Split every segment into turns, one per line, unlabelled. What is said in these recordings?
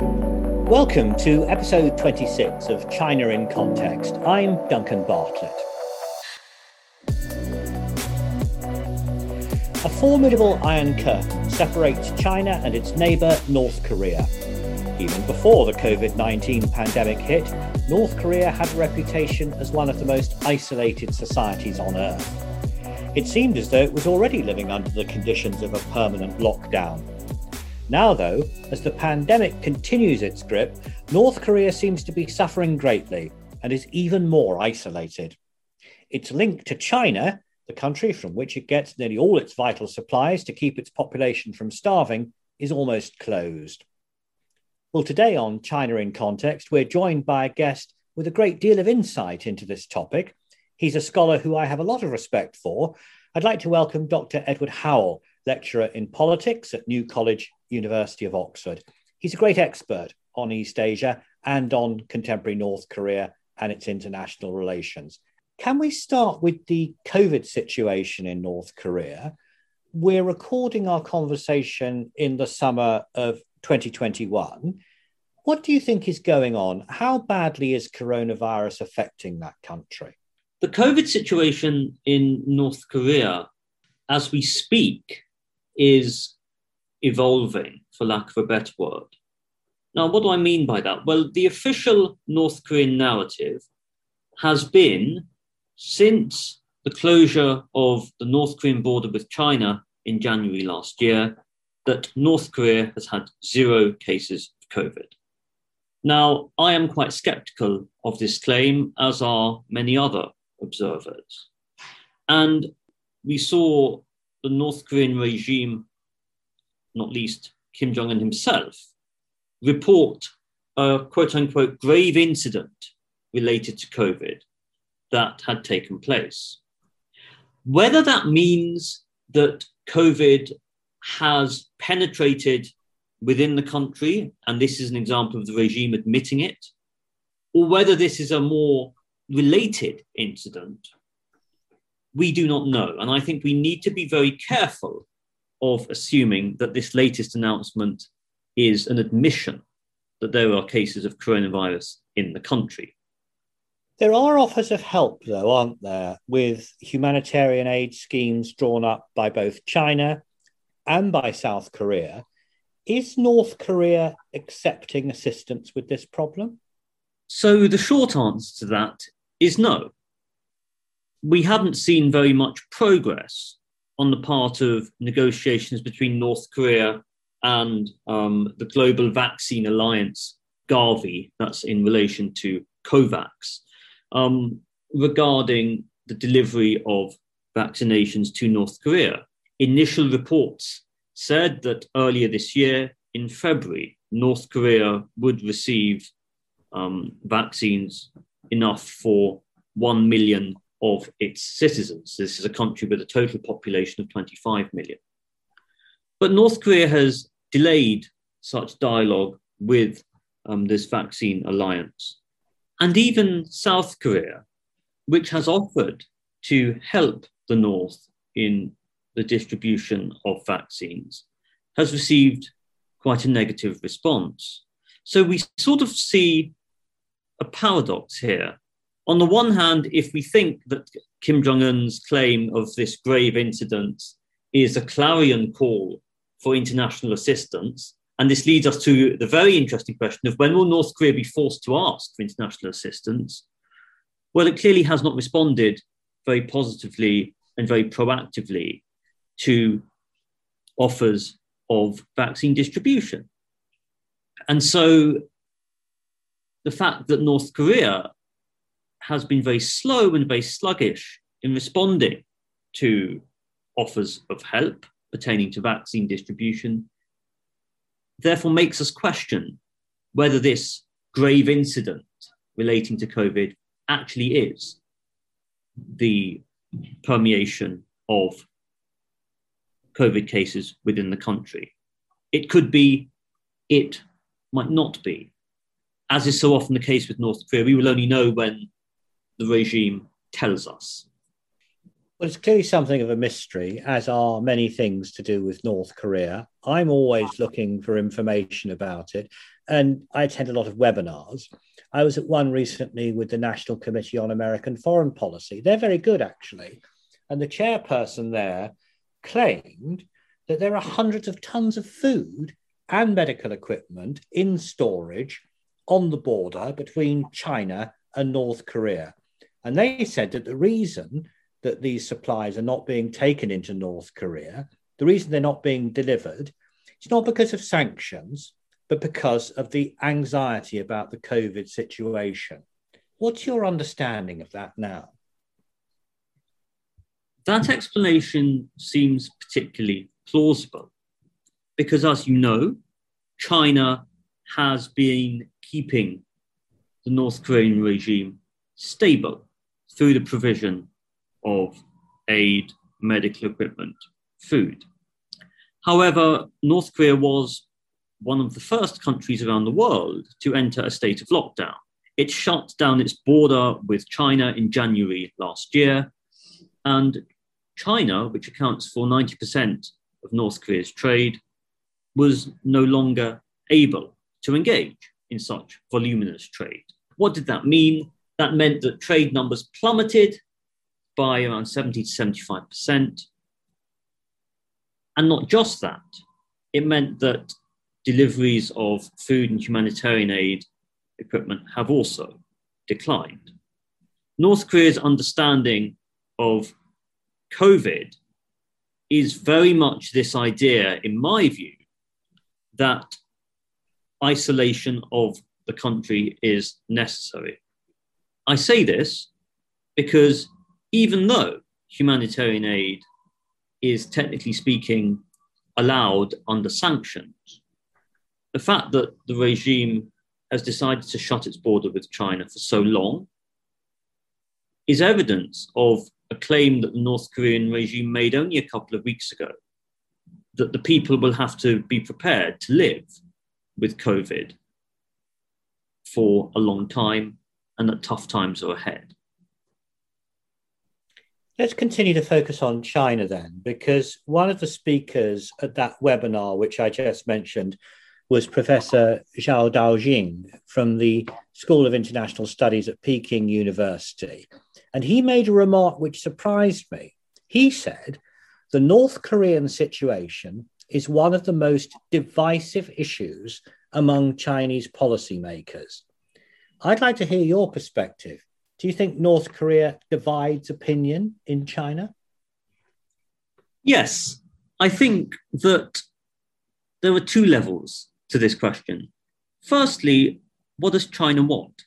Welcome to episode 26 of China in Context. I'm Duncan Bartlett. A formidable iron curtain separates China and its neighbour, North Korea. Even before the COVID 19 pandemic hit, North Korea had a reputation as one of the most isolated societies on earth. It seemed as though it was already living under the conditions of a permanent lockdown. Now, though, as the pandemic continues its grip, North Korea seems to be suffering greatly and is even more isolated. Its link to China, the country from which it gets nearly all its vital supplies to keep its population from starving, is almost closed. Well, today on China in Context, we're joined by a guest with a great deal of insight into this topic. He's a scholar who I have a lot of respect for. I'd like to welcome Dr. Edward Howell, lecturer in politics at New College, University of Oxford. He's a great expert on East Asia and on contemporary North Korea and its international relations. Can we start with the COVID situation in North Korea? We're recording our conversation in the summer of 2021. What do you think is going on? How badly is coronavirus affecting that country?
The COVID situation in North Korea, as we speak, is evolving, for lack of a better word. Now, what do I mean by that? Well, the official North Korean narrative has been since the closure of the North Korean border with China in January last year that North Korea has had zero cases of COVID. Now, I am quite skeptical of this claim, as are many other observers. And we saw the North Korean regime not least Kim Jong un himself, report a quote unquote grave incident related to COVID that had taken place. Whether that means that COVID has penetrated within the country, and this is an example of the regime admitting it, or whether this is a more related incident, we do not know. And I think we need to be very careful of assuming that this latest announcement is an admission that there are cases of coronavirus in the country.
There are offers of help, though, aren't there, with humanitarian aid schemes drawn up by both China and by South Korea. Is North Korea accepting assistance with this problem?
So, the short answer to that is no. We haven't seen very much progress on the part of negotiations between North Korea and um, the Global Vaccine Alliance, Gavi, that's in relation to COVAX, um, regarding the delivery of vaccinations to North Korea. Initial reports said that earlier this year, in February, North Korea would receive um, vaccines enough for 1 million of its citizens. This is a country with a total population of 25 million. But North Korea has delayed such dialogue with um, this vaccine alliance. And even South Korea, which has offered to help the North in the distribution of vaccines, has received quite a negative response. So we sort of see a paradox here on the one hand, if we think that Kim Jong un's claim of this grave incident is a clarion call for international assistance, and this leads us to the very interesting question of when will North Korea be forced to ask for international assistance? Well, it clearly has not responded very positively and very proactively to offers of vaccine distribution. And so the fact that North Korea has been very slow and very sluggish in responding to offers of help pertaining to vaccine distribution, therefore makes us question whether this grave incident relating to COVID actually is the permeation of COVID cases within the country. It could be, it might not be. As is so often the case with North Korea, we will only know when the regime tells us.
Well, it's clearly something of a mystery, as are many things to do with North Korea. I'm always looking for information about it. and I attend a lot of webinars. I was at one recently with the National Committee on American Foreign Policy. They're very good, actually. And the chairperson there claimed that there are hundreds of tons of food and medical equipment in storage on the border between China and North Korea. And they said that the reason that these supplies are not being taken into North Korea, the reason they're not being delivered, it's not because of sanctions, but because of the anxiety about the COVID situation. What's your understanding of that now?
That explanation seems particularly plausible because, as you know, China has been keeping the North Korean regime stable through the provision of aid, medical equipment, food. However, North Korea was one of the first countries around the world to enter a state of lockdown. It shut down its border with China in January last year, and China, which accounts for 90% of North Korea's trade, was no longer able to engage in such voluminous trade. What did that mean? That meant that trade numbers plummeted by around 70 to 75%. And not just that, it meant that deliveries of food and humanitarian aid equipment have also declined. North Korea's understanding of COVID is very much this idea, in my view, that isolation of the country is necessary. I say this because even though humanitarian aid is technically speaking allowed under sanctions, the fact that the regime has decided to shut its border with China for so long is evidence of a claim that the North Korean regime made only a couple of weeks ago that the people will have to be prepared to live with COVID for a long time and that tough times are ahead.
Let's continue to focus on China then, because one of the speakers at that webinar, which I just mentioned, was Professor Zha Daojiong from the School of International Studies at Peking University. And he made a remark which surprised me. He said, The North Korean situation is one of the most divisive issues among Chinese policymakers. I'd like to hear your perspective. Do you think North Korea divides opinion in China?
Yes, I think that there are two levels to this question. Firstly, what does China want?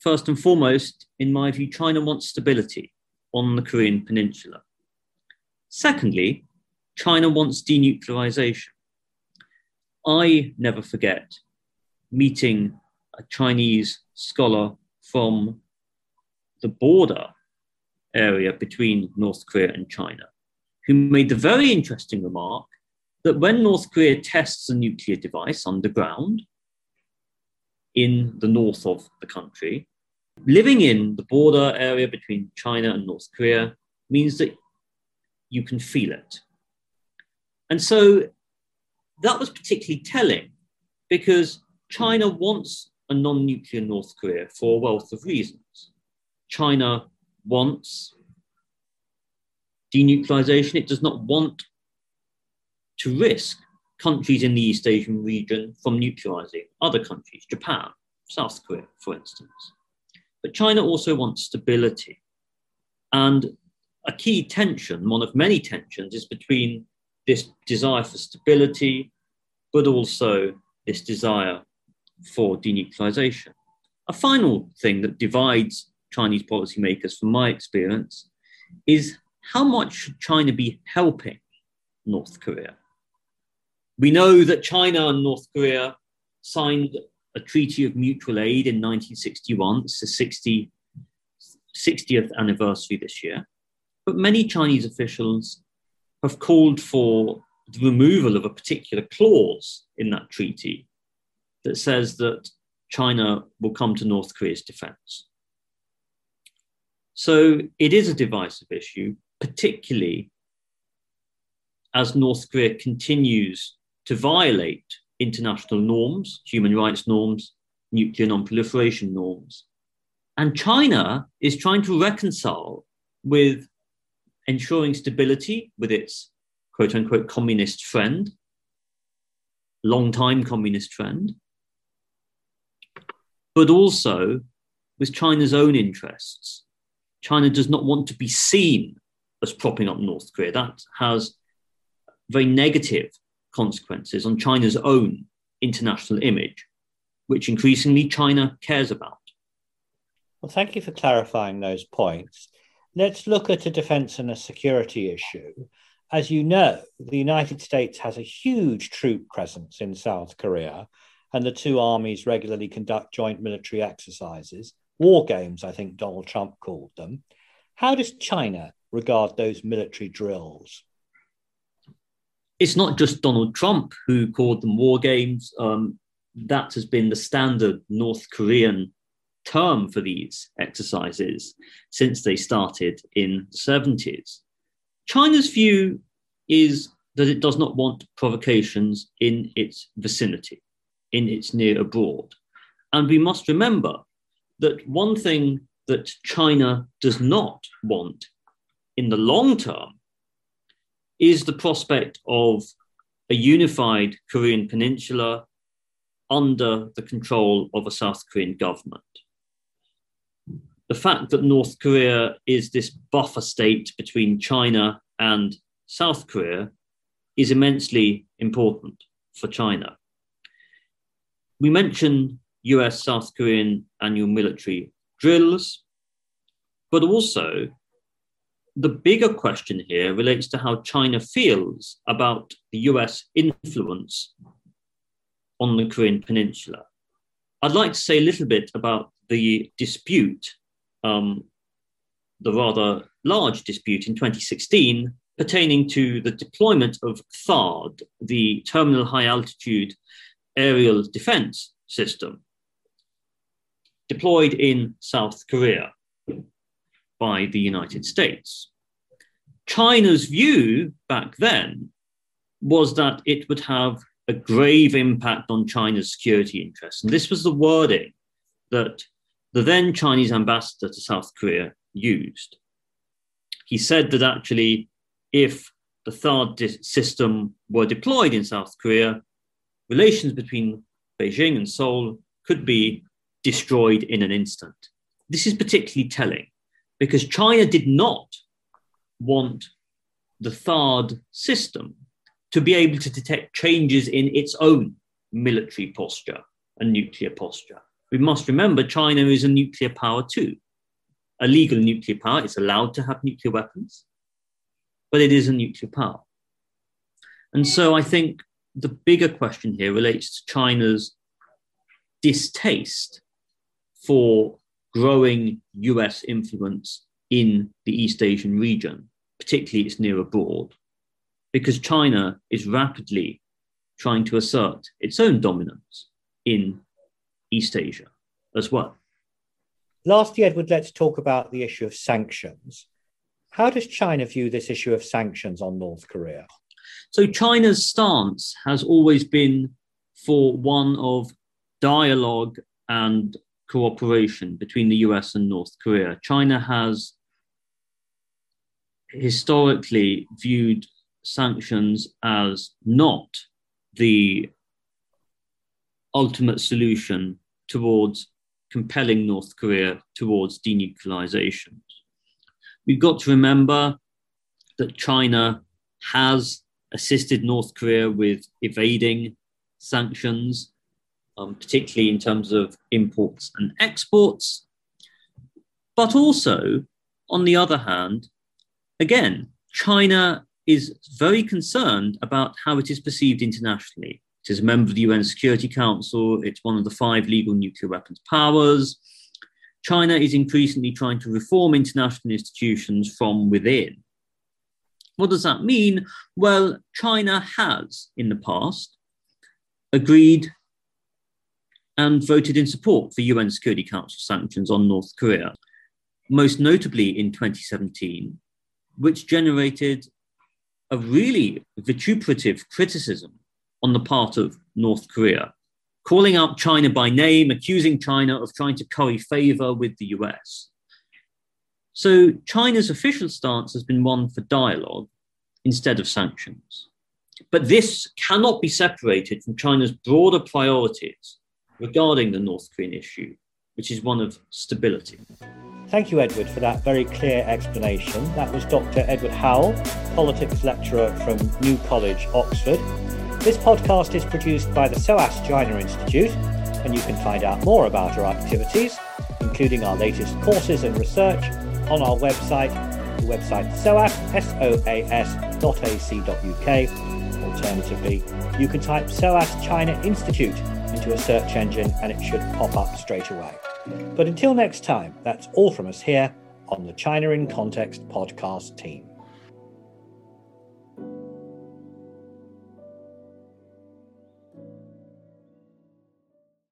First and foremost, in my view, China wants stability on the Korean Peninsula. Secondly, China wants denuclearization. I never forget meeting a Chinese scholar from the border area between North Korea and China, who made the very interesting remark that when North Korea tests a nuclear device underground in the north of the country, living in the border area between China and North Korea means that you can feel it. And so that was particularly telling because China wants a non nuclear North Korea for a wealth of reasons. China wants denuclearization, it does not want to risk countries in the East Asian region from nuclearizing other countries, Japan, South Korea, for instance. But China also wants stability. And a key tension, one of many tensions, is between this desire for stability, but also this desire for denuclearization. A final thing that divides Chinese policymakers, from my experience, is how much should China be helping North Korea? We know that China and North Korea signed a treaty of mutual aid in 1961. It's the 60, 60th anniversary this year. But many Chinese officials have called for the removal of a particular clause in that treaty that says that China will come to North Korea's defense. So it is a divisive issue, particularly as North Korea continues to violate international norms, human rights norms, nuclear non-proliferation norms. And China is trying to reconcile with ensuring stability with its quote unquote communist friend, long-time communist friend, but also with China's own interests. China does not want to be seen as propping up North Korea. That has very negative consequences on China's own international image, which increasingly China cares about.
Well, thank you for clarifying those points. Let's look at a defense and a security issue. As you know, the United States has a huge troop presence in South Korea, and the two armies regularly conduct joint military exercises, war games, I think Donald Trump called them. How does China regard those military drills?
It's not just Donald Trump who called them war games. Um, that has been the standard North Korean term for these exercises since they started in the 70s. China's view is that it does not want provocations in its vicinity, in its near abroad. And we must remember that one thing that China does not want in the long term is the prospect of a unified Korean peninsula under the control of a South Korean government. The fact that North Korea is this buffer state between China and South Korea is immensely important for China. We mentioned US South Korean annual military drills, but also the bigger question here relates to how China feels about the US influence on the Korean Peninsula. I'd like to say a little bit about the dispute, um, the rather large dispute in 2016 pertaining to the deployment of THAAD, the Terminal High Altitude Aerial Defense System, deployed in South Korea by the United States. China's view back then was that it would have a grave impact on China's security interests. And this was the wording that the then Chinese ambassador to South Korea used. He said that actually, if the THAAD system were deployed in South Korea, relations between Beijing and Seoul could be destroyed in an instant. This is particularly telling because China did not want the THAAD system to be able to detect changes in its own military posture and nuclear posture. We must remember China is a nuclear power too. A legal nuclear power, it's allowed to have nuclear weapons, but it is a nuclear power. And so I think the bigger question here relates to China's distaste for growing US influence in the East Asian region, particularly its near abroad because China is rapidly trying to assert its own dominance in East Asia as well.
Lastly, Edward, let's talk about the issue of sanctions. How does China view this issue of sanctions on North Korea?
So, China's stance has always been for one of dialogue and cooperation between the US and North Korea. China has historically viewed sanctions as not the ultimate solution towards compelling North Korea towards denuclearization. We've got to remember that China has assisted North Korea with evading sanctions, um, particularly in terms of imports and exports. But also, on the other hand, again, China is very concerned about how it is perceived internationally. It is a member of the UN Security Council, it's one of the five legal nuclear weapons powers. China is increasingly trying to reform international institutions from within. What does that mean? Well, China has in the past agreed and voted in support for UN Security Council sanctions on North Korea, most notably in 2017, which generated a really vituperative criticism on the part of North Korea, calling out China by name, accusing China of trying to curry favor with the US. So China's official stance has been one for dialogue instead of sanctions. But this cannot be separated from China's broader priorities regarding the North Korean issue, which is one of stability.
Thank you, Edward, for that very clear explanation. That was Dr. Edward Howell, politics lecturer from New College, Oxford. This podcast is produced by the SOAS China Institute, and you can find out more about our activities, including our latest courses and research, on our website, the website soas, S-O-A-S.ac.uk. Alternatively, you can type SOAS China Institute into a search engine and it should pop up straight away. But until next time, that's all from us here on the China in Context podcast team.